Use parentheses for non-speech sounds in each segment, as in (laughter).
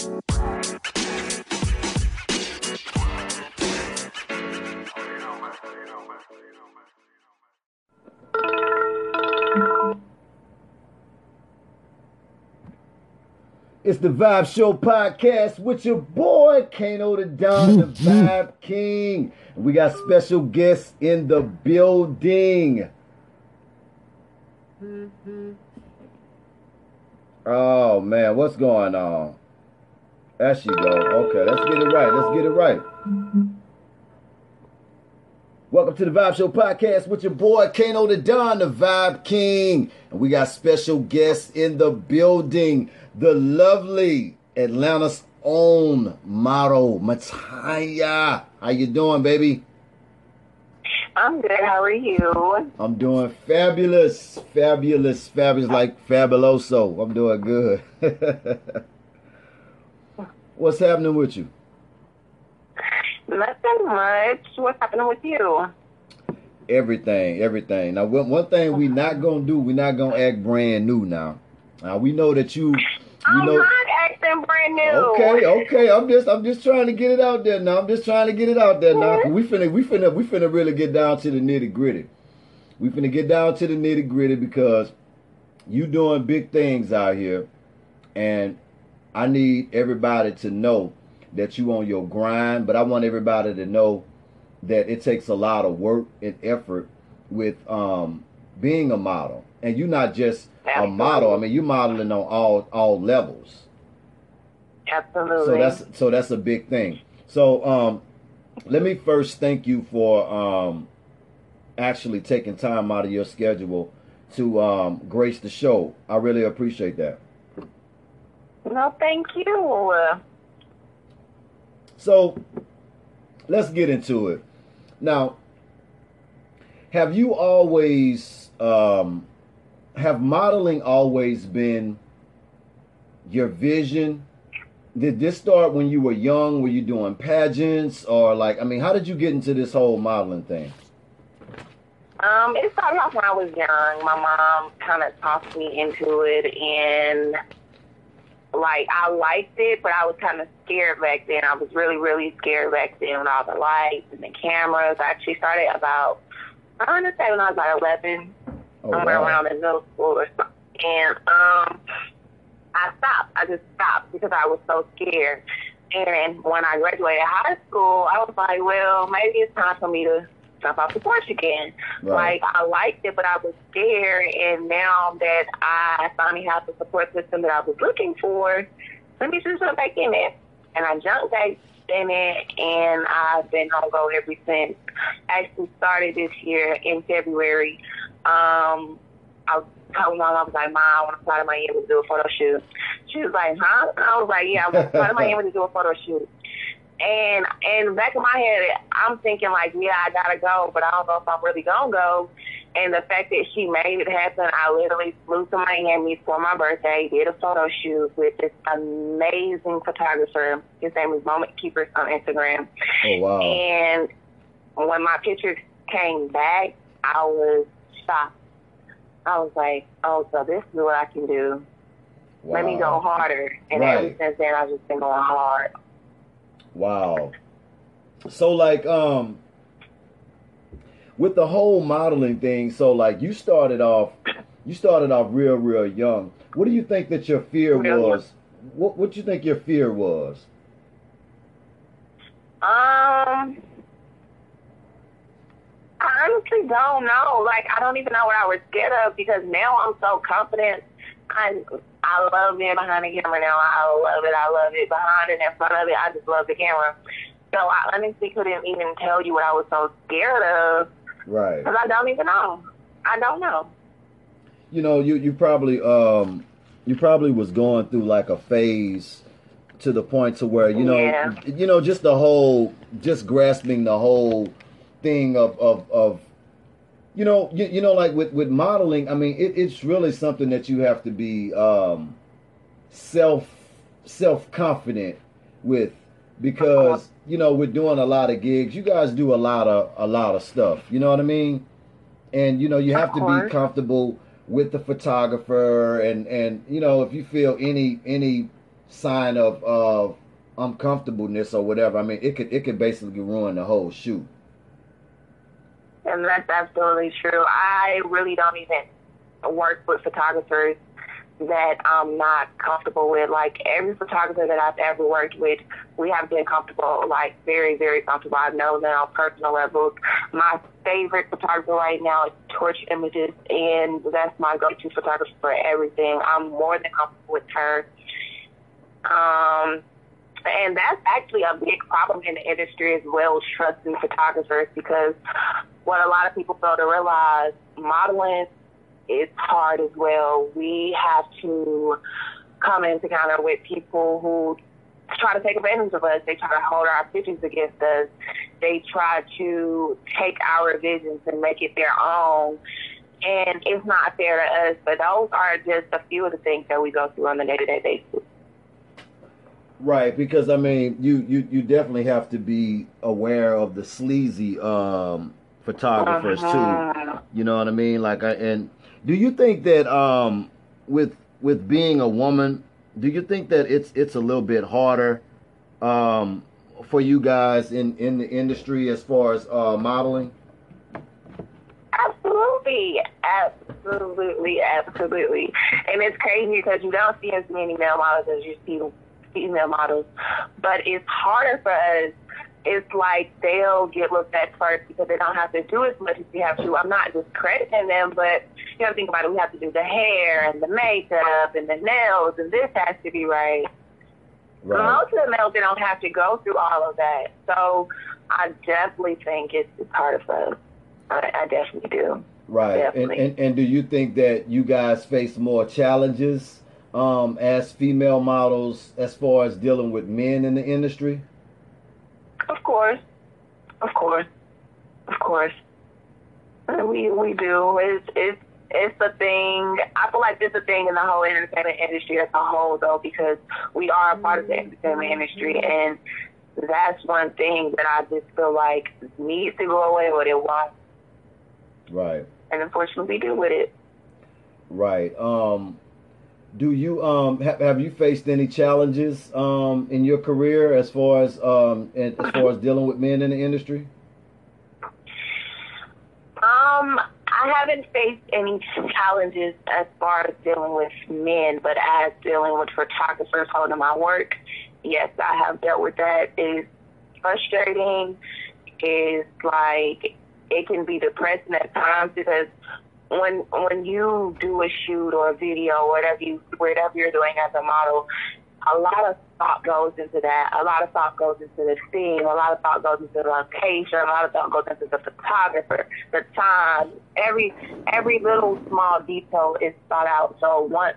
It's the Vibe Show podcast with your boy Kano the Don, the mm-hmm. Vibe King. And we got special guests in the building. Mm-hmm. Oh man, what's going on? There she go. Okay, let's get it right. Let's get it right. Welcome to the Vibe Show podcast with your boy Kano the Don, the Vibe King. And we got special guests in the building. The lovely Atlanta's own model, Mataya. How you doing, baby? I'm good. How are you? I'm doing fabulous, fabulous, fabulous, like fabuloso. I'm doing good. (laughs) What's happening with you? Nothing much. What's happening with you? Everything, everything. Now, one one thing we're not gonna do, we're not gonna act brand new. Now, now we know that you. I'm know, not acting brand new. Okay, okay. I'm just I'm just trying to get it out there now. I'm just trying to get it out there now. We finna we finna we finna really get down to the nitty gritty. We finna get down to the nitty gritty because you doing big things out here, and I need everybody to know that you on your grind. But I want everybody to know that it takes a lot of work and effort with um, being a model, and you're not just a model. I mean, you're modeling on all all levels. Absolutely. So that's so that's a big thing. So um, let me first thank you for um, actually taking time out of your schedule to um, grace the show. I really appreciate that. No, thank you. So let's get into it. Now, have you always um, have modeling always been your vision? Did this start when you were young? Were you doing pageants or like I mean, how did you get into this whole modeling thing? Um, it started off when I was young. My mom kind of talked me into it, and like I liked it, but I was kind of scared back then. I was really, really scared back then with all the lights and the cameras. I actually started about I want to say when I was about eleven, Oh, somewhere wow. around in middle school or something. And um, I stopped. I just stopped because I was so scared. And when I graduated high school, I was like, well, maybe it's time for me to jump off the porch again. Right. Like, I liked it, but I was scared. And now that I finally have the support system that I was looking for, let me just jump back in it. And I jumped back in it, and I've been on go ever since. Actually started this year in February. Um, I told my mom, I was like, Mom, I want to fly to Miami to do a photo shoot. She was like, Huh? I was like, Yeah, I want to fly to (laughs) Miami to do a photo shoot. And in the back of my head, I'm thinking like, yeah, I gotta go, but I don't know if I'm really gonna go. And the fact that she made it happen, I literally flew to Miami for my birthday, did a photo shoot with this amazing photographer. His name is Moment Keepers on Instagram. Oh wow. And when my pictures came back, I was shocked. I was like, oh, so this is what I can do. Let me go harder. And ever since then, I've just been going hard. Wow. So like um with the whole modeling thing, so like you started off you started off real, real young. What do you think that your fear was? What what do you think your fear was? Um, I honestly don't know. Like, I don't even know what I was scared of because now I'm so confident. I I love being behind the camera now. I love it. I love it behind and in front of it. I just love the camera. So I honestly couldn't even tell you what I was so scared of Right. because I don't even know. I don't know. You know, you you probably um you probably was going through like a phase to the point to where you know Yeah. you know just the whole just grasping the whole thing of of of you know you, you know like with with modeling i mean it, it's really something that you have to be um self self confident with because you know we're doing a lot of gigs you guys do a lot of a lot of stuff you know what i mean and you know you have to be comfortable with the photographer and and you know if you feel any any sign of of uncomfortableness or whatever. I mean, it could it could basically ruin the whole shoot. And that's absolutely true. I really don't even work with photographers that I'm not comfortable with. Like every photographer that I've ever worked with, we have been comfortable, like very, very comfortable. I know that on personal levels. My favorite photographer right now is Torch Images, and that's my go-to photographer for everything. I'm more than comfortable with her. Um, and that's actually a big problem in the industry as well, as trusting photographers, because what a lot of people fail to realize, modeling is hard as well. We have to come into encounter with people who try to take advantage of us. They try to hold our pictures against us. They try to take our visions and make it their own. And it's not fair to us, but those are just a few of the things that we go through on a day to day basis. Right, because I mean, you, you you definitely have to be aware of the sleazy um, photographers uh-huh. too. You know what I mean? Like, I, and do you think that um, with with being a woman, do you think that it's it's a little bit harder um, for you guys in in the industry as far as uh, modeling? Absolutely, absolutely, absolutely. And it's crazy because you don't see as many male models as you see female models, but it's harder for us it's like they'll get looked at first because they don't have to do as much as we have to. I'm not discrediting them, but you know, think about it. We have to do the hair and the makeup and the nails, and this has to be right. right. Most of the males, they don't have to go through all of that. So I definitely think it's, it's harder for us. I, I definitely do. Right. And, and, and do you think that you guys face more challenges um, as female models as far as dealing with men in the industry? Of course, of course, of course. We we do. It's it's it's a thing. I feel like it's a thing in the whole entertainment industry as a whole, though, because we are a part of the entertainment industry, and that's one thing that I just feel like needs to go away, but it won't. Right. And unfortunately, we do with it. Right. Um, do you um have, have you faced any challenges um in your career as far as um as far as dealing with men in the industry? Um, I haven't faced any challenges as far as dealing with men, but as dealing with photographers holding my work, yes, I have dealt with that. It's frustrating. It's like it can be depressing at times because when when you do a shoot or a video, whatever you whatever you're doing as a model, a lot of thought goes into that. A lot of thought goes into the scene. A lot of thought goes into the location. A lot of thought goes into the photographer, the time. Every every little small detail is thought out. So once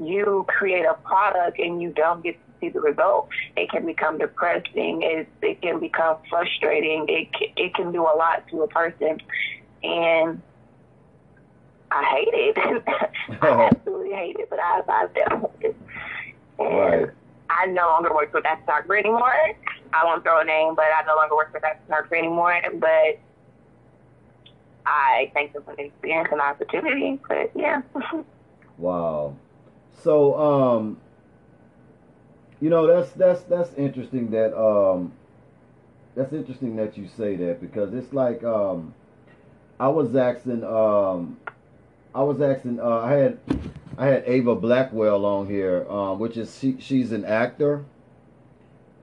you create a product and you don't get to see the result, it can become depressing. It it can become frustrating. It it can do a lot to a person, and I hate it. (laughs) I absolutely hate it, but I, with it. And right. I no longer work for that photographer anymore. I won't throw a name, but I no longer work for that photographer anymore. But I thank them for the experience and opportunity. But yeah. (laughs) wow. So, um, you know, that's that's that's interesting that um, that's interesting that you say that because it's like um, I was asking um I was asking. Uh, I had I had Ava Blackwell on here, um, which is she, she's an actor,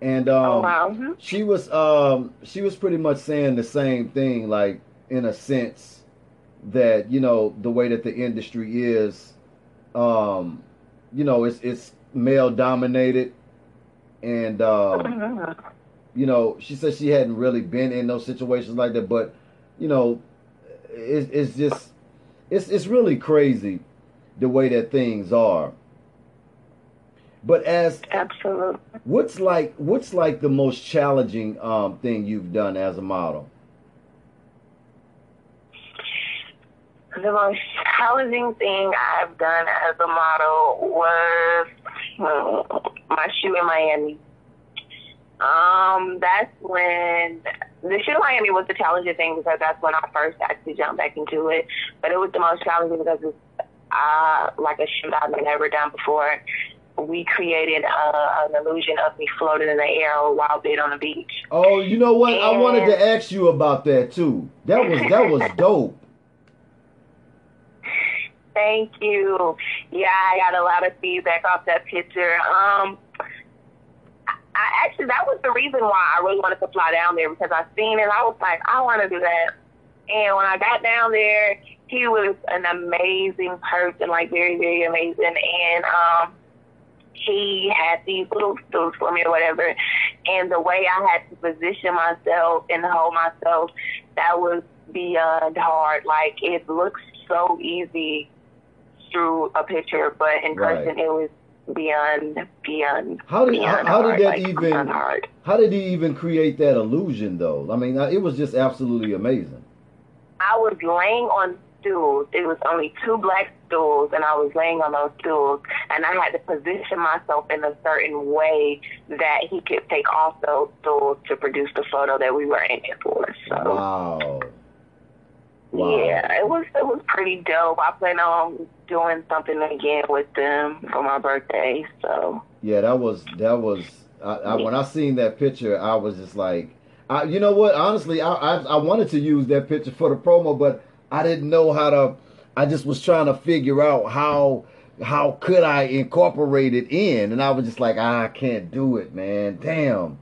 and um, oh, wow. Mm-hmm. she was um, she was pretty much saying the same thing, like in a sense that you know the way that the industry is, um, you know, it's it's male dominated, and um, mm-hmm. you know, she said she hadn't really been in those situations like that, but you know, it, it's just it's it's really crazy the way that things are. But as absolutely, what's like what's like the most challenging um, thing you've done as a model? The most challenging thing I've done as a model was hmm, my shoot in Miami. Um, that's when the shoot in Miami was the challenging thing because that's when I first actually jumped back into it. But it was the most challenging because it's uh, like a shoot I've never done before. we created uh, an illusion of me floating in the air while being on the beach. Oh, you know what? I wanted to ask you about that too. That was that was (laughs) dope. Thank you. Yeah, I got a lot of feedback off that picture. Um, I actually that was the reason why I really wanted to fly down there because I seen it. I was like, I want to do that. And when I got down there, he was an amazing person, like very, very amazing. And um, he had these little stools for me or whatever. And the way I had to position myself and hold myself, that was beyond hard. Like it looks so easy through a picture, but in Right. person it was beyond beyond. How did how, beyond how did hard, that like, even hard. how did he even create that illusion though? I mean, it was just absolutely amazing. I was laying on stools. It was only two black stools, and I was laying on those stools, and I had to position myself in a certain way that he could take off those stools to produce the photo that we were aiming for. So. Wow. Wow. Yeah, it was it was pretty dope. I plan on doing something again with them for my birthday. So Yeah, that was that was. I, I, when I seen that picture, I was just like, I, you know what? Honestly, I, I I wanted to use that picture for the promo, but I didn't know how to. I just was trying to figure out how how could I incorporate it in, and I was just like, ah, I can't do it, man. Damn.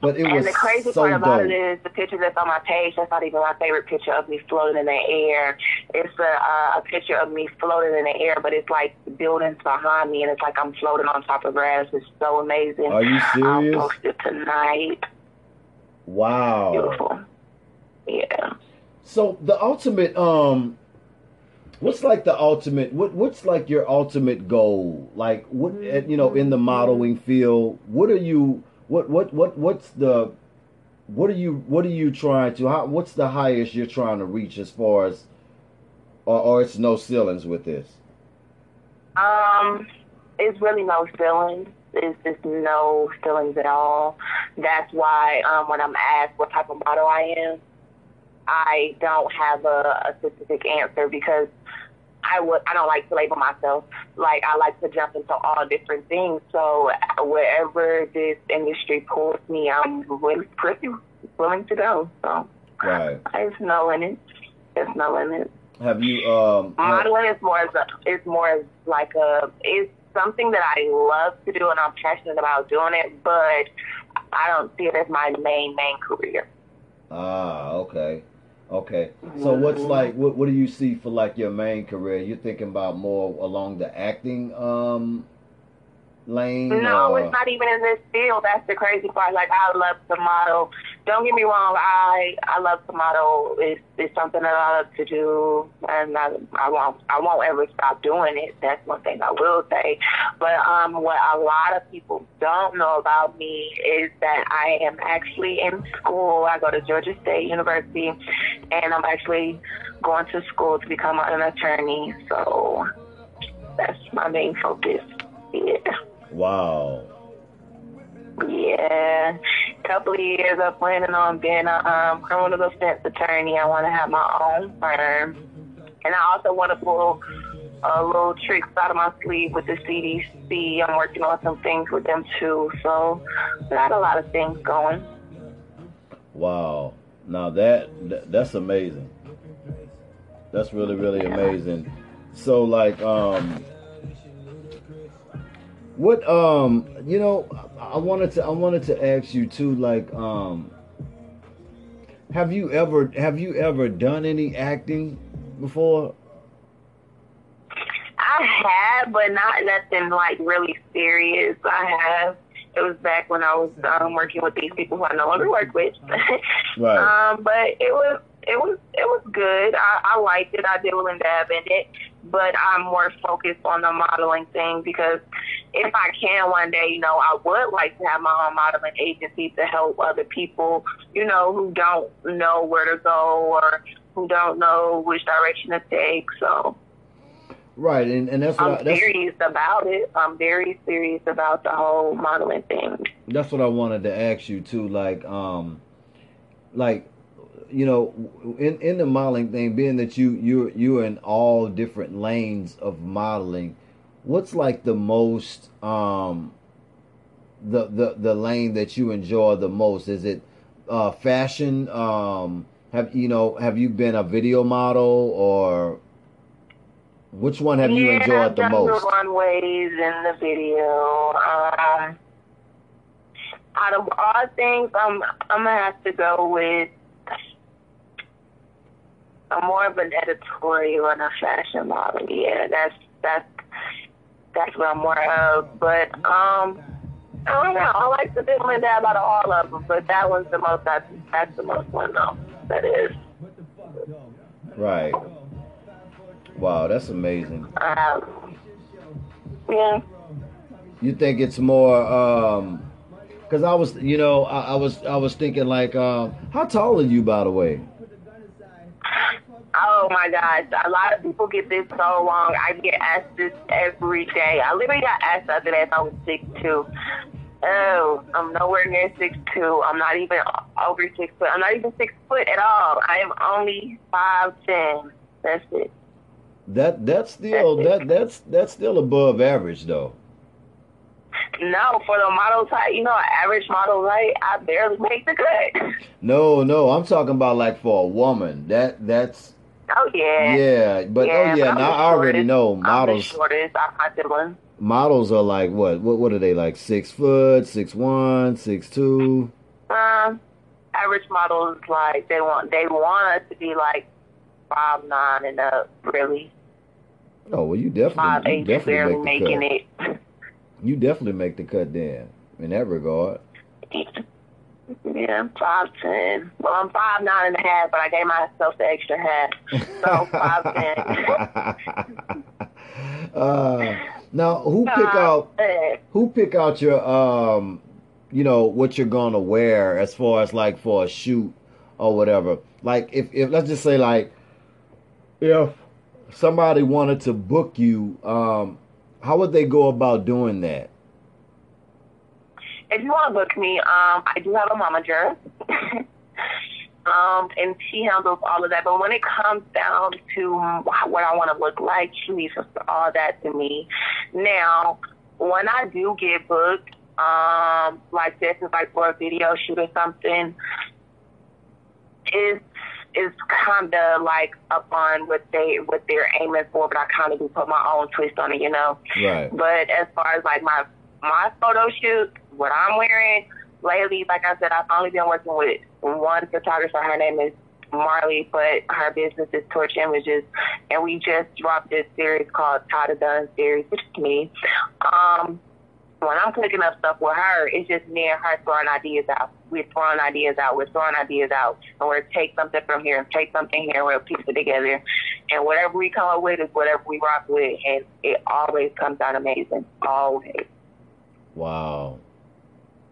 But it was and the crazy so part about dope. it is the picture that's on my page. That's not even my favorite picture of me floating in the air. It's a uh, a picture of me floating in the air, but it's like buildings behind me, and it's like I'm floating on top of grass. It's so amazing. Are you I'll serious? post it tonight. Wow. Beautiful. Yeah. So the ultimate, um, what's like the ultimate? What what's like your ultimate goal? Like what uh, you know in the modeling field? What are you? What what what what's the? What are you? What are you trying to? How, what's the highest you're trying to reach as far as? Or, or it's no ceilings with this. Um, it's really no ceilings It's just no ceilings at all. That's why um, when I'm asked what type of model I am, I don't have a, a specific answer because I would I don't like to label myself. Like I like to jump into all different things. So wherever this industry pulls me, I'm really pretty willing to go. So Right. there's no limit. There's no limit. Have you um? have- Modeling is more as a, is more as like a it's something that I love to do and I'm passionate about doing it, but I don't see it as my main main career. Ah, okay. Okay. So what's like what what do you see for like your main career? You're thinking about more along the acting um lane? No, or- it's not even in this field. That's the crazy part. Like I love to model. Don't get me wrong. I I love to model. It's it's something that I love to do, and I I won't I won't ever stop doing it. That's one thing I will say. But um, what a lot of people don't know about me is that I am actually in school. I go to Georgia State University, and I'm actually going to school to become an attorney. So that's my main focus. Yeah. Wow. Yeah, couple of years I'm planning on being a um, criminal defense attorney. I want to have my own firm, and I also want to pull a little tricks out of my sleeve with the CDC. I'm working on some things with them too, so got a lot of things going. Wow. Now that, that that's amazing. That's really really amazing. So like um what um you know I wanted to I wanted to ask you too like um have you ever have you ever done any acting before? I have, but not nothing like really serious. I have. It was back when I was um, working with these people who I no longer work with. (laughs) Right. Um, but it was it was it was good. I, I liked it. I dibble and dab in it, but I'm more focused on the modeling thing because if I can one day, you know, I would like to have my own modeling agency to help other people, you know, who don't know where to go or who don't know which direction to take. So Right, and, and that's what I'm I, that's, serious about it. I'm very serious about the whole modeling thing. that's what I wanted to ask you too. Like, um, like, you know, in in the modeling thing, being that you you you're in all different lanes of modeling, what's like the most um the the the lane that you enjoy the most? Is it uh fashion? Um have you know have you been a video model or which one have yeah, you enjoyed the I've done most? the runways in the video. Um, out of all things, I'm I'm gonna have to go with. I'm more of an editorial and a fashion model. Yeah, that's that's that's what I'm more of. But um, I don't know. I like the and dab out of all of them, but that one's the most. That's that's the most one though. That is. Right. Wow, that's amazing. Um, yeah. You think it's more um cuz I was, you know, I, I was I was thinking like um how tall are you by the way? Oh my gosh, a lot of people get this so wrong. I get asked this every day. I literally got asked the other day if I was six two. Oh, I'm nowhere near six two. I'm not even over six foot. I'm not even six foot at all. I am only five ten. That's it. That that's still that that's that's still above average though. No, for the model type, you know, average model, right? I barely make the cut. No, no, I'm talking about like for a woman. That that's Oh yeah. yeah, but yeah, oh yeah, now I already know I'm the models shortest. I'm my sibling. models are like what what what are they like six foot, six one, six two? Um, average models like they want they want us to be like five nine and up, really. Oh well, you Five definitely you definitely make the making cut. it. You definitely make the cut then in that regard. (laughs) Yeah, five ten. Well, I'm five nine and a half, but I gave myself the extra half, so five ten. (laughs) uh, now, who pick out who pick out your um, you know what you're gonna wear as far as like for a shoot or whatever. Like if if let's just say like if somebody wanted to book you, um, how would they go about doing that? If you want to book me, um, I do have a momager. (laughs) um, and she handles all of that. But when it comes down to what I want to look like, she leaves all that to me. Now, when I do get booked, um, like this is like for a video shoot or something, it's is kind of like up on what they what they're aiming for, but I kind of do put my own twist on it, you know. Right. But as far as like my my photo shoot, what I'm wearing lately, like I said, I've only been working with one photographer. Her name is Marley, but her business is Torch Images, and we just dropped this series called Tata Dunn series, which is me. Um, when I'm clicking up stuff with her, it's just me and her throwing ideas out. We're throwing ideas out. We're throwing ideas out. And we're take something from here and take something here and we'll piece it together. And whatever we come up with is whatever we rock with. And it always comes out amazing. Always. Wow.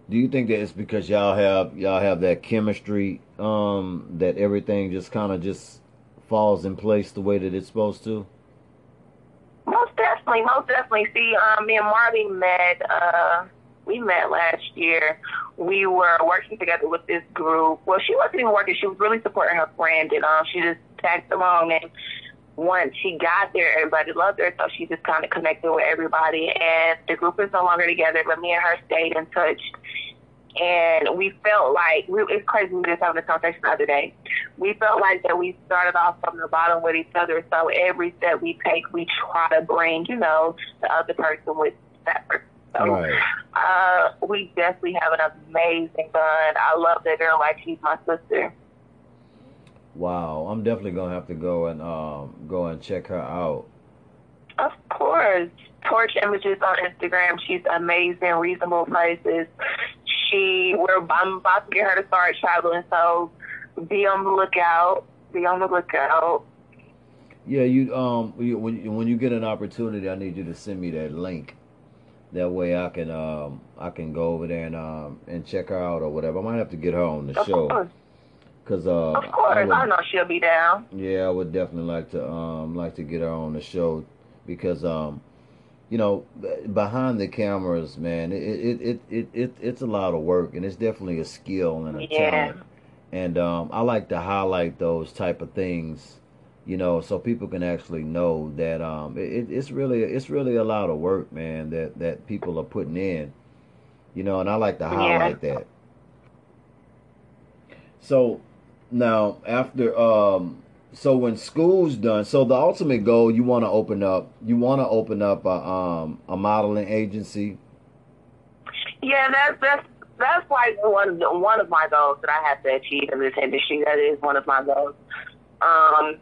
Do you think that it's because y'all have y'all have that chemistry um that everything just kind of just falls in place the way that it's supposed to? Most definitely, most definitely. See, um, me and Marley met. Uh, we met last year. We were working together with this group. Well, she wasn't even working. She was really supporting her friend, and um, she just tagged along. And once she got there, everybody loved her, so she just kind of connected with everybody. And the group is no longer together, but me and her stayed in touch. And we felt like we, it's crazy. We just having a conversation the other day. We felt like that we started off from the bottom with each other. So every step we take, we try to bring, you know, the other person with that person. So Right. uh, we definitely have an amazing bond. I love that girl like she's my sister. Wow. I'm definitely gonna have to go and um go and check her out. Of course. Torch Images on Instagram. She's amazing, reasonable prices. She, we're, I'm about to get her to start traveling, so be on the lookout. Be on the lookout. Yeah, you um you, when you, when you get an opportunity, I need you to send me that link. That way I can um I can go over there and um and check her out or whatever. I might have to get her on the Of show course. Cuz uh Of course. I I, know she'll be down. Yeah, I would definitely like to um like to get her on the show because um you know behind the cameras, man, it it it it, it it's a lot of work and it's definitely a skill and a Yeah. talent. And um I like to highlight those type of things you know, so people can actually know that um, it, it's really it's really a lot of work, man, that that people are putting in, you know, and I like to highlight yeah. that. So now after um, so when school's done, so the ultimate goal you want to open up, you want to open up a um a modeling agency. Yeah, that's that's that's like one one of my goals that I have to achieve in this industry. That is one of my goals. Um,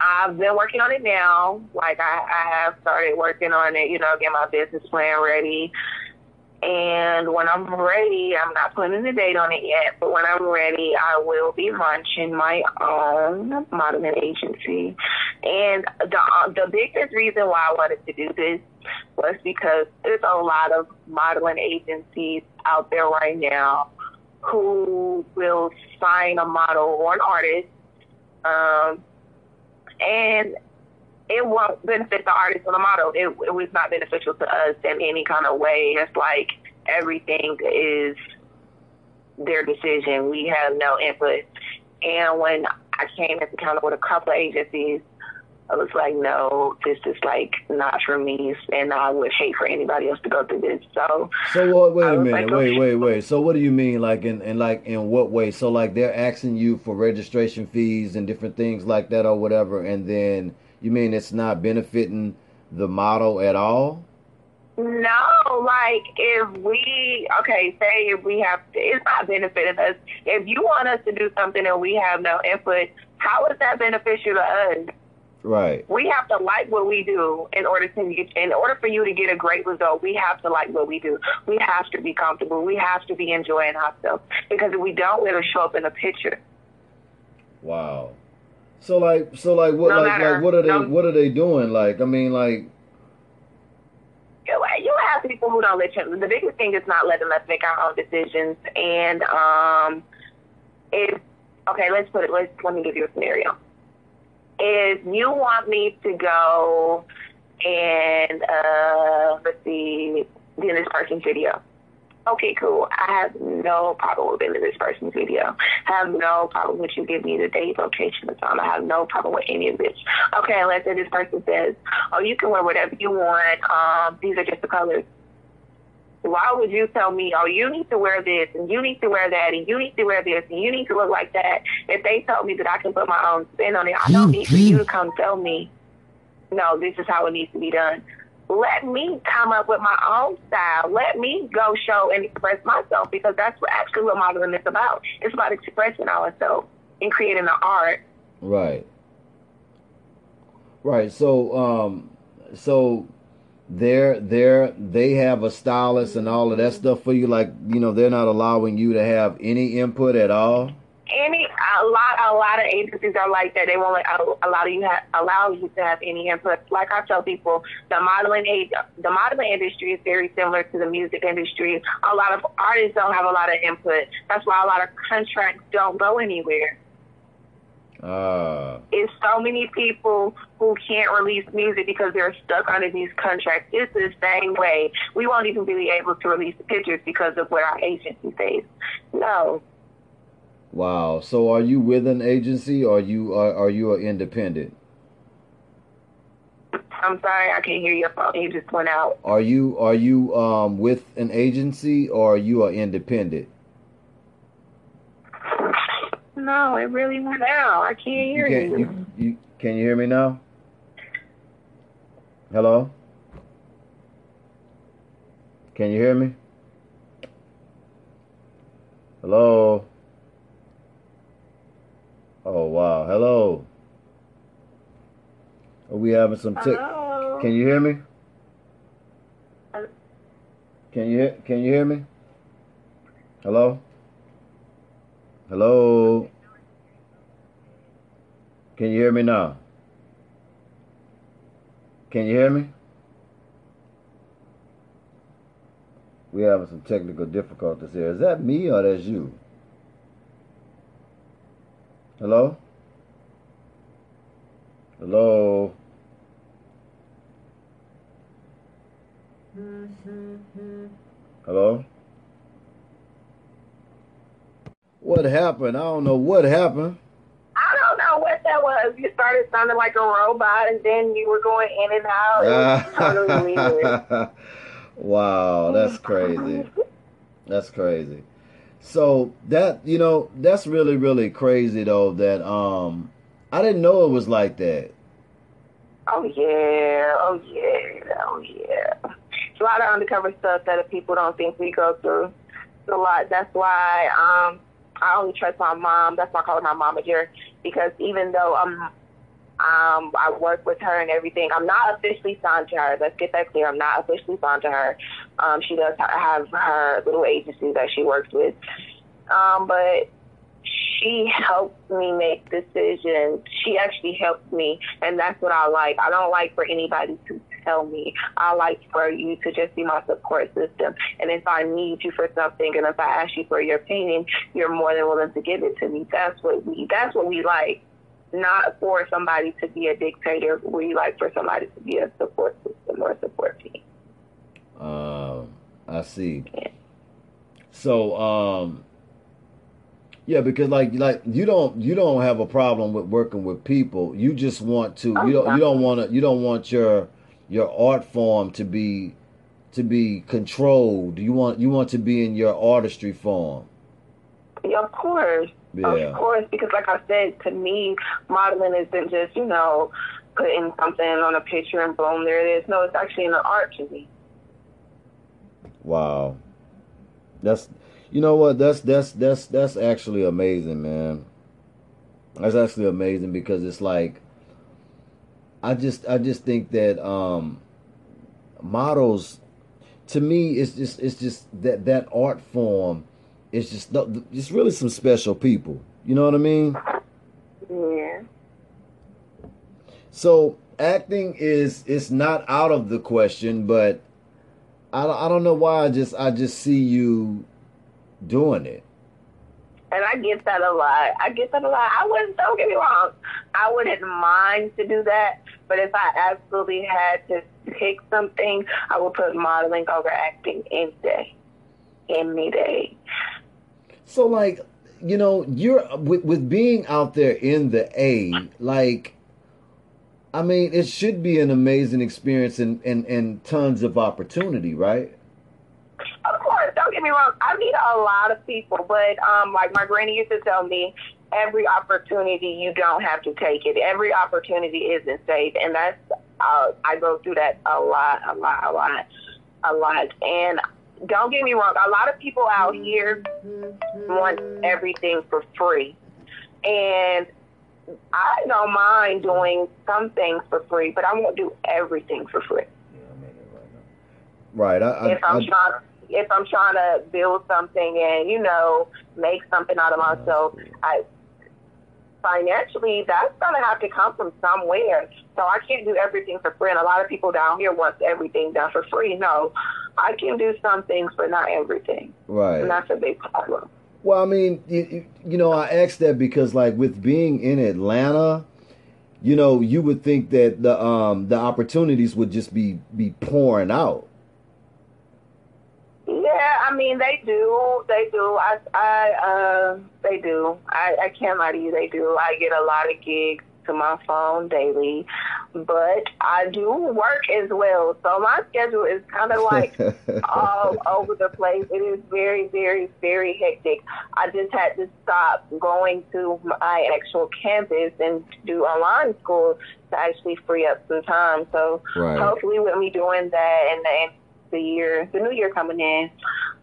I've been working on it now. Like I, I have started working on it, you know, get my business plan ready. And when I'm ready, I'm not putting a date on it yet, but when I'm ready, I will be launching my own modeling agency. And the the biggest reason why I wanted to do this was because there's a lot of modeling agencies out there right now who will sign a model or an artist um, and it won't benefit the artist or the model. It, it was not beneficial to us in any kind of way. It's like everything is their decision. We have no input. And when I came into contact with a couple of agencies, I was like, no, this is like not for me, and I would hate for anybody else to go through this. So, so what? Wait a minute, like, wait, wait, wait. So, what do you mean, like in, in like in what way? So, like they're asking you for registration fees and different things like that, or whatever, and then you mean it's not benefiting the model at all? No, like if we okay, say if we have it's not benefiting us. If you want us to do something and we have no input, how is that beneficial to us? Right. We have to like what we do in order to get, in order for you to get a great result. We have to like what we do. We have to be comfortable. We have to be enjoying ourselves because if we don't, it'll show up in the picture. Wow. So like, so like, what, no like, matter, like, what are they, no, what are they doing? Like, I mean, like. You have people who don't let you. The biggest thing is not letting us make our own decisions, and um, if okay, let's put it. Let's let me give you a scenario is you want me to go and uh, let's see, be in this person's video. Okay, cool. I have no problem with being in this person's video. I have no problem with you giving me the date, location, the time. I have no problem with any of this. Okay, let's say this person says, "Oh, you can wear whatever you want. Um, these are just the colors." why would you tell me, oh, you need to wear this and you need to wear that and you need to wear this and you need to look like that? If they told me that I can put my own spin on it, I don't need for you to come tell me, no, this is how it needs to be done. Let me come up with my own style. Let me go show and express myself because that's what actually what modeling is about. It's about expressing ourselves and creating the art. Right. Right. So, um, so they're they're they have a stylist and all of that stuff for you like you know they're not allowing you to have any input at all any a lot a lot of agencies are like that they won't let, allow you have, allow you to have any input like i tell people the modeling age the modeling industry is very similar to the music industry a lot of artists don't have a lot of input that's why a lot of contracts don't go anywhere uh, it's so many people who can't release music because they're stuck under these contracts. It's the same way. We won't even be able to release the pictures because of what our agency says. No. Wow. So are you with an agency or are you are, are you an independent? I'm sorry, I can't hear your phone. You just went out. Are you are you um with an agency or are you an independent? No, it really went out. I can't hear you. Can you. you can you hear me now? Hello? Can you hear me? Hello? Oh wow. Hello. Are we having some tick? Can you hear me? Uh, can you can you hear me? Hello? Hello? Can you hear me now? Can you hear me? we having some technical difficulties here. Is that me or that's you? Hello? Hello? Hello? What happened? I don't know what happened. I don't know what that was. You started sounding like a robot, and then you were going in and out. It (laughs) totally weird. wow, that's (laughs) crazy. That's crazy. So that you know, that's really really crazy though. That um, I didn't know it was like that. Oh yeah, oh yeah, oh yeah. It's a lot of undercover stuff that people don't think we go through. It's a lot. That's why um, I only trust my mom. That's why I call her my mama dear. Because even though um, um, I work with her and everything, I'm not officially signed to her. Let's get that clear. I'm not officially signed to her. Um, she does have her little agency that she works with. Um, but she helped me make decisions. She actually helped me, and that's what I like. I don't like for anybody to tell me. I like for you to just be my support system. And if I need you for something, and if I ask you for your opinion, you're more than willing to give it to me. That's what we. That's what we like. Not for somebody to be a dictator. We like for somebody to be a support system or a support team. Um, I see. Yeah. So, um, yeah, because like like you don't you don't have a problem with working with people. You just want to oh, you don't you don't want to you don't want your your art form to be to be controlled. You want you want to be in your artistry form. Yeah, of course. Yeah. Of course, because like I said, to me, modeling isn't just you know putting something on a picture and boom, there it is. No, it's actually an art to me. Wow, that's you know what? That's that's that's that's actually amazing, man. That's actually amazing because it's like I just I just think that um models to me it's just it's just that that art form is just it's really some special people. You know what I mean? Yeah. So acting is it's not out of the question, but I I don't know why I just I just see you doing it. And I get that a lot. I get that a lot. I wouldn't, don't get me wrong, I wouldn't mind to do that. But if I absolutely had to pick something, I would put modeling over acting any day. Any day. So, like, you know, you're with, with being out there in the A, like, I mean, it should be an amazing experience and, and, and tons of opportunity, right? Of course, don't get me wrong. I meet a lot of people, but um, like my granny used to tell me, every opportunity you don't have to take it. Every opportunity isn't safe, and that's uh, I go through that a lot, a lot, a lot, a lot. And don't get me wrong, a lot of people out here want everything for free, and I don't mind doing some things for free, but I won't do everything for free. Right. I, if I'm I, trying, if I'm trying to build something and you know make something out of myself, I financially that's gonna have to come from somewhere. So I can't do everything for free. And a lot of people down here want everything done for free. No, I can do some things, but not everything. Right. And that's a big problem. Well, I mean, you, you know, I asked that because, like, with being in Atlanta, you know, you would think that the um the opportunities would just be be pouring out. Yeah, I mean they do. They do. I I uh they do. I, I can't lie to you, they do. I get a lot of gigs to my phone daily. But I do work as well. So my schedule is kinda like (laughs) all over the place. It is very, very, very hectic. I just had to stop going to my actual campus and do online school to actually free up some time. So right. hopefully with me doing that and the the year, the new year coming in,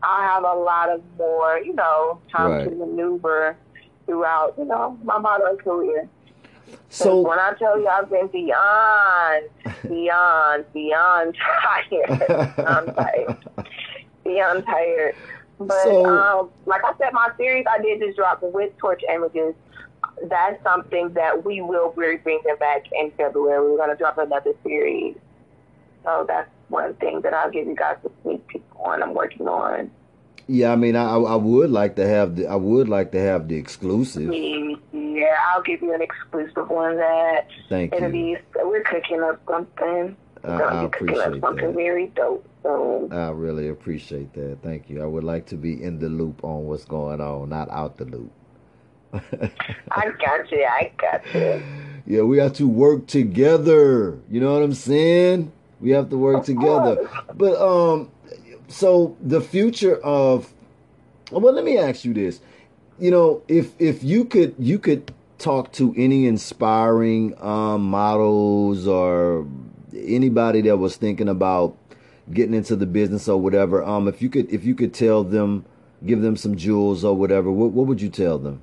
I'll have a lot of more, you know, time right. to maneuver throughout, you know, my modeling career. So when I tell you I've been beyond, beyond, beyond tired, (laughs) I'm tired, beyond tired. But so, um, like I said, my series I did just drop with Torch Images. That's something that we will be bringing back in February. We're going to drop another series. So that's one thing that I'll give you guys a sneak peek on. I'm working on. Yeah, I mean, I I would like to have the I would like to have the exclusive. Yeah, I'll give you an exclusive one that Thank it'll you. Be, we're cooking up something. I, I appreciate something that. very dope. So I really appreciate that. Thank you. I would like to be in the loop on what's going on, not out the loop. (laughs) I got you. I got you. Yeah, we have to work together. You know what I'm saying? We have to work together. But um so the future of well let me ask you this. You know, if if you could you could talk to any inspiring um models or anybody that was thinking about getting into the business or whatever, um if you could if you could tell them give them some jewels or whatever, what what would you tell them?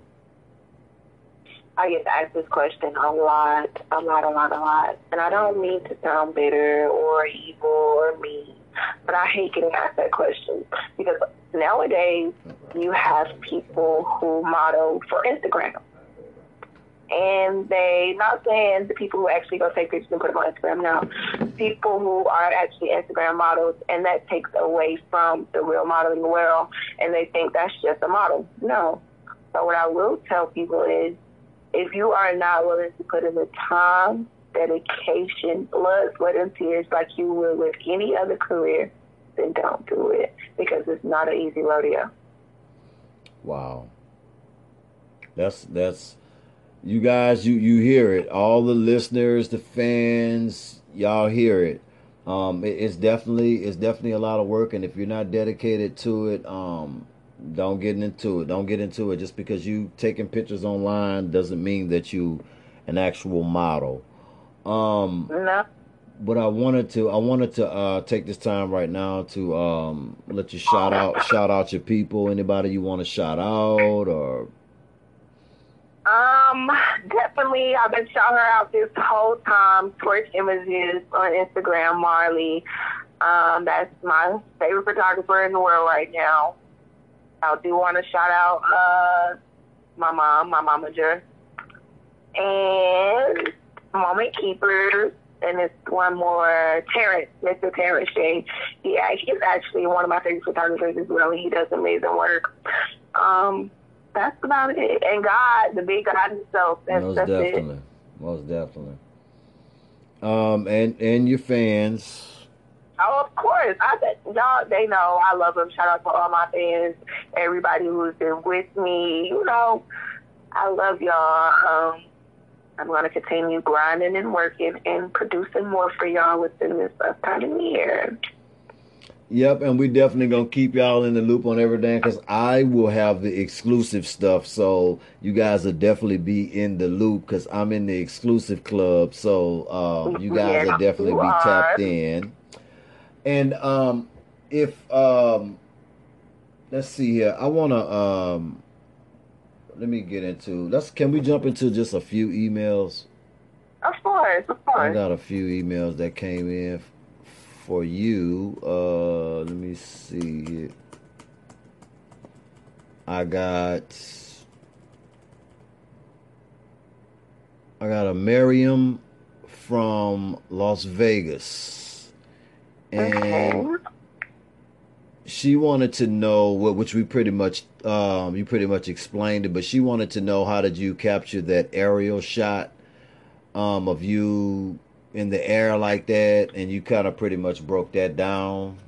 I get asked this question a lot, a lot, a lot, a lot. And I don't mean to sound bitter or evil or mean, but I hate getting asked that question because nowadays you have people who model for Instagram. And they, not saying the people who actually go take pictures and put them on Instagram now, people who are actually Instagram models, and that takes away from the real modeling world, and they think that's just a model. No. So what I will tell people is if you are not willing to put in the time, dedication, blood, sweat, and tears like you would with any other career, then don't do it because it's not an easy rodeo. Wow. That's that's you guys you you hear it. All the listeners, the fans, y'all hear it. Um it, it's definitely it's definitely a lot of work and if you're not dedicated to it, um don't get into it. Don't get into it. Just because you taking pictures online doesn't mean that you an actual model. Um, no. But I wanted to I wanted to uh, take this time right now to um, let you shout out shout out your people. Anybody you want to shout out or um, definitely. I've been shouting her out this whole time. Torch Images on Instagram, Marley. Um, that's my favorite photographer in the world right now. I do want to shout out uh, my mom, my momager, and Moment Keepers, and it's one more, Terrence, Mr. Terrence Shea. Yeah, he's actually one of my favorite photographers as well, he does amazing work. Um, that's about it. And God, the big God himself. That's, Most that's definitely. It. Most definitely. Um, and and your fans. Oh, of course. I y'all they know I love them. Shout out to all my fans, everybody who's been with me. You know, I love y'all. Um, I'm gonna continue grinding and working and producing more for y'all within this upcoming year. Yep, and we definitely gonna keep y'all in the loop on everything because I will have the exclusive stuff. So you guys will definitely be in the loop because I'm in the exclusive club. So um, you (laughs) guys Yeah, will definitely be are. tapped in. And um, if um, let's see here, I wanna um, let me get into. Let's can we jump into just a few emails? Of course, of course. I got a few emails that came in f- for you. Uh, let me see here. I got. I got a Miriam from Las Vegas, and Okay. She wanted to know what, which we pretty much, um, you pretty much explained it, but she wanted to know how did you capture that aerial shot, um, of you in the air like that, and you kind of pretty much broke that down.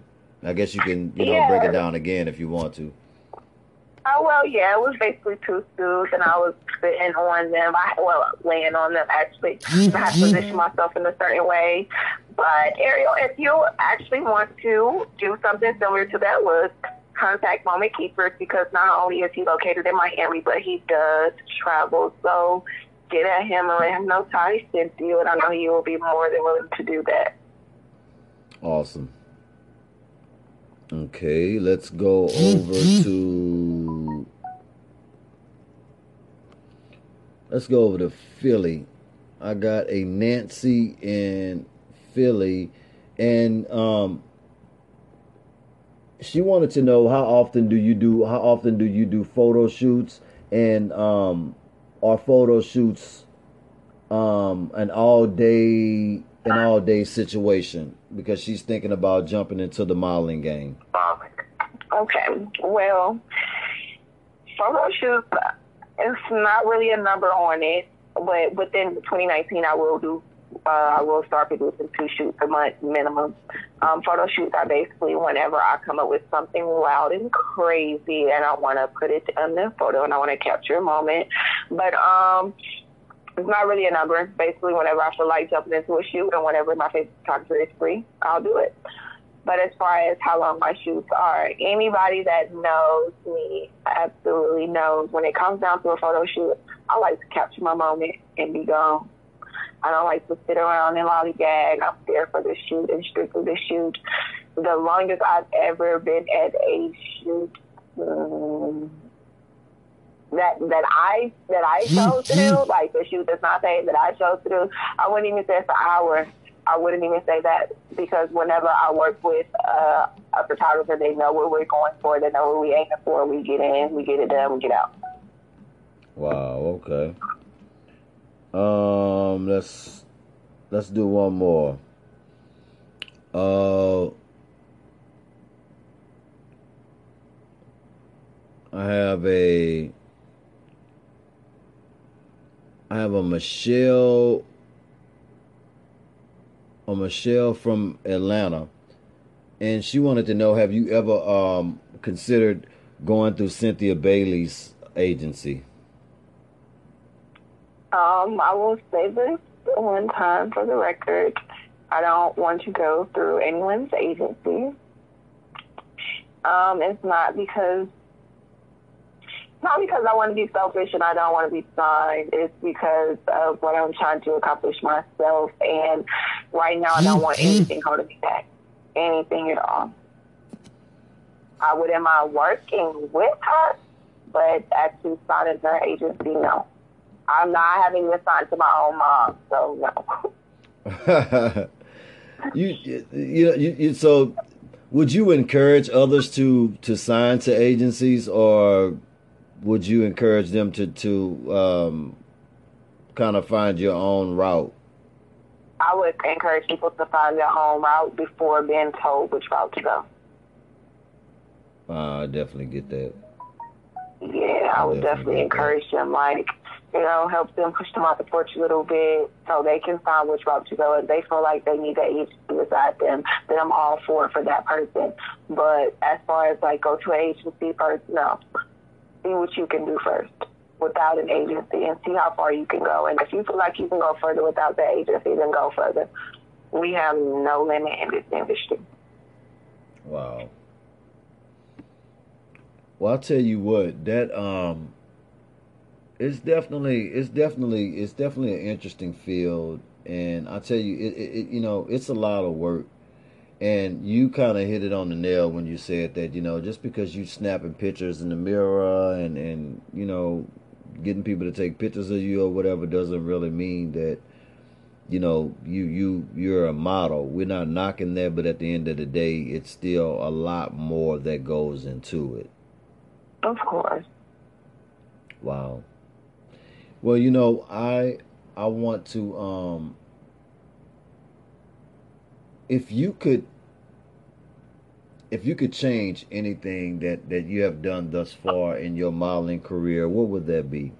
I guess you can, you know, break it down again if you want to. Oh well, yeah, it was basically two stools, and I was sitting on them. I well, laying on them actually. Mm-hmm. I had to position myself in a certain way. But Ariel, if you actually want to do something similar to that look, contact Moment Keepers because not only is he located in Miami, but he does travel. So get at him and let him know Ty sent you, and I know he will be more than willing to do that. Awesome. Okay, let's go over mm-hmm. to let's go over to Philly. I got a Nancy in Philly and um she wanted to know how often do you do how often do you do photo shoots and um are photo shoots um an all day an all day situation because she's thinking about jumping into the modeling game. Okay. Well, photo shoots, it's not really a number on it, but within 2019, I will do. Uh, I will start producing two shoots a month minimum. Um, photo shoots are basically whenever I come up with something loud and crazy, and I want to put it in the photo, and I want to capture a moment. But um, it's not really a number. Basically, whenever I feel like jumping into a shoot and whenever my favorite photographer is free, I'll do it. But as far as how long my shoots are, anybody that knows me absolutely knows when it comes down to a photo shoot, I like to capture my moment and be gone. I don't like to sit around and lollygag. I'm there for the shoot and strictly the shoot. The longest I've ever been at a shoot um, that that I that I chose to do, like the shoot that's not paid that I chose to do, I wouldn't even say it's an hour. I wouldn't even say that because whenever I work with uh, a photographer, they know what we're going for. They know what we aiming for. We get in, we get it done, we get out. Wow. Okay. Um. Let's let's do one more. Uh. I have a I have a Michelle Michelle from Atlanta and she wanted to know have you ever um considered going through Cynthia Bailey's agency? Um, I will say this one time for the record. I don't want to go through anyone's agency. Um, it's not because not because I want to be selfish and I don't want to be signed. It's because of what I'm trying to accomplish myself. And right now, I don't want anything holding me back. Anything at all. I wouldn't mind working with her, but actually signing her agency, no. I'm not having this signed to my own mom, so no. (laughs) you, you, you, you, so would you encourage others to to sign to agencies, or would you encourage them to to um, kind of find your own route? I would encourage people to find their own route before being told which route to go. Uh, I definitely get that. Yeah, I, I would definitely, definitely encourage them, like, you know, help them push them off the porch a little bit so they can find which route to go. If they feel like they need that agency beside them, then I'm all for it for that person. But as far as like go to an agency first, no see what you can do first without an agency and see how far you can go. And if you feel like you can go further without the agency, then go further. We have no limit in this industry. Wow. Well, I'll tell you what, that um it's definitely it's definitely it's definitely an interesting field and I tell you it, it, it you know, it's a lot of work and you kind of hit it on the nail when you said that, you know, just because you snapping pictures in the mirror and, and, you know, getting people to take pictures of you or whatever doesn't really mean that, you know, you, you, you're a model. We're not knocking that, but at the end of the day, it's still a lot more that goes into it. Of course. Wow. Well, you know, I, I want to, um, if you could if you could change anything that that you have done thus far in your modeling career, what would that be?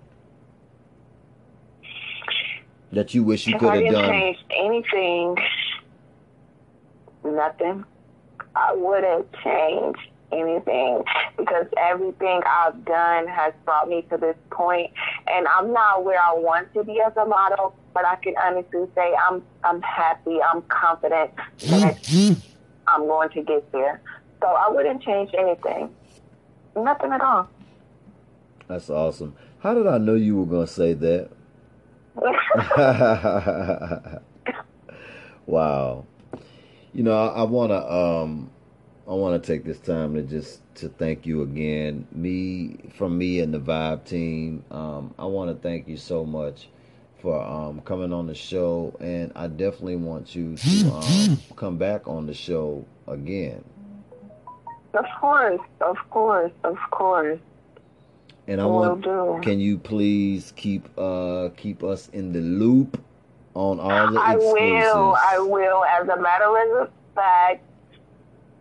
That you wish you if could I have done. Change anything? Nothing. I wouldn't change anything because everything I've done has brought me to this point and I'm not where I want to be as a model, but I can honestly say I'm I'm happy, I'm confident that I'm going to get there. So I wouldn't change anything. Nothing at all. That's awesome. How did I know you were going to say that? (laughs) (laughs) wow. You know, I, I want to um I want to take this time to just to thank you again. Me from me and the Vibe team. Um, I want to thank you so much for um, coming on the show, and I definitely want you to (laughs) um, come back on the show again. Of course, of course, of course. And I want. Do. Can you please keep uh keep us in the loop on all the I exclusives? I will. I will. As a matter of fact,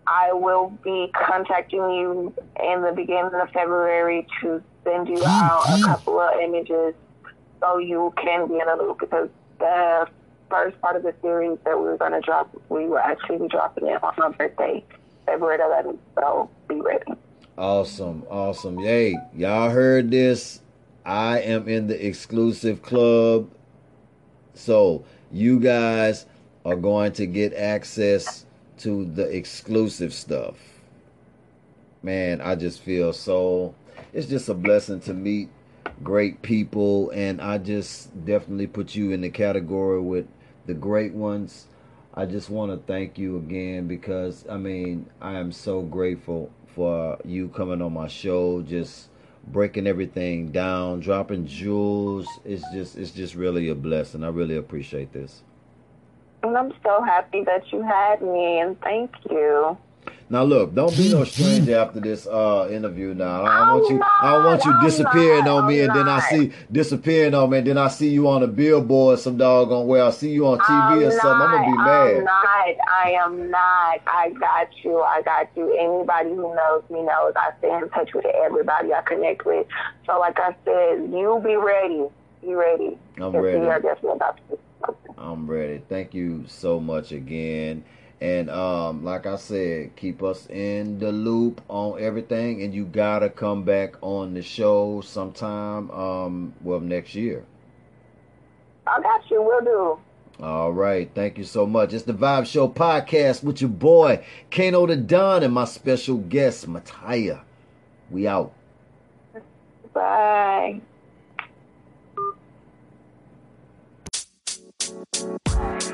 I will be contacting you in the beginning of February to send you (gasps) out a couple of images so you can be in a loop because the first part of the series that we were going to drop, we were actually dropping it on my birthday, February 11th. So be ready. Awesome, awesome. Hey, y'all heard this. I am in the exclusive club. So you guys are going to get access to the exclusive stuff. Man, I just feel so it's just a blessing to meet great people and I just definitely put you in the category with the great ones. I just want to thank you again because I mean, I am so grateful for you coming on my show just breaking everything down, dropping jewels. It's just it's just really a blessing. I really appreciate this. And I'm so happy that you had me, and thank you. Now look, don't be no stranger after this uh interview now. I don't want you I don't want you disappearing on me and then I see disappearing on me and then I see you on a billboard some doggone where I see you on TV I'm or something. I'm gonna be mad. I'm not. I am not. I got you. I got you. Anybody who knows me knows I stay in touch with everybody I connect with. So, like I said, you be ready. Be ready. I'm ready. are definitely about to. I'm ready. Thank you so much again. And um, like I said, keep us in the loop on everything. And you gotta come back on the show sometime. Um, well, next year. I got you. We'll do. All right, thank you so much. It's the Vibe Show podcast with your boy Kano the Don and my special guest Mattia. We out. Bye. Bye.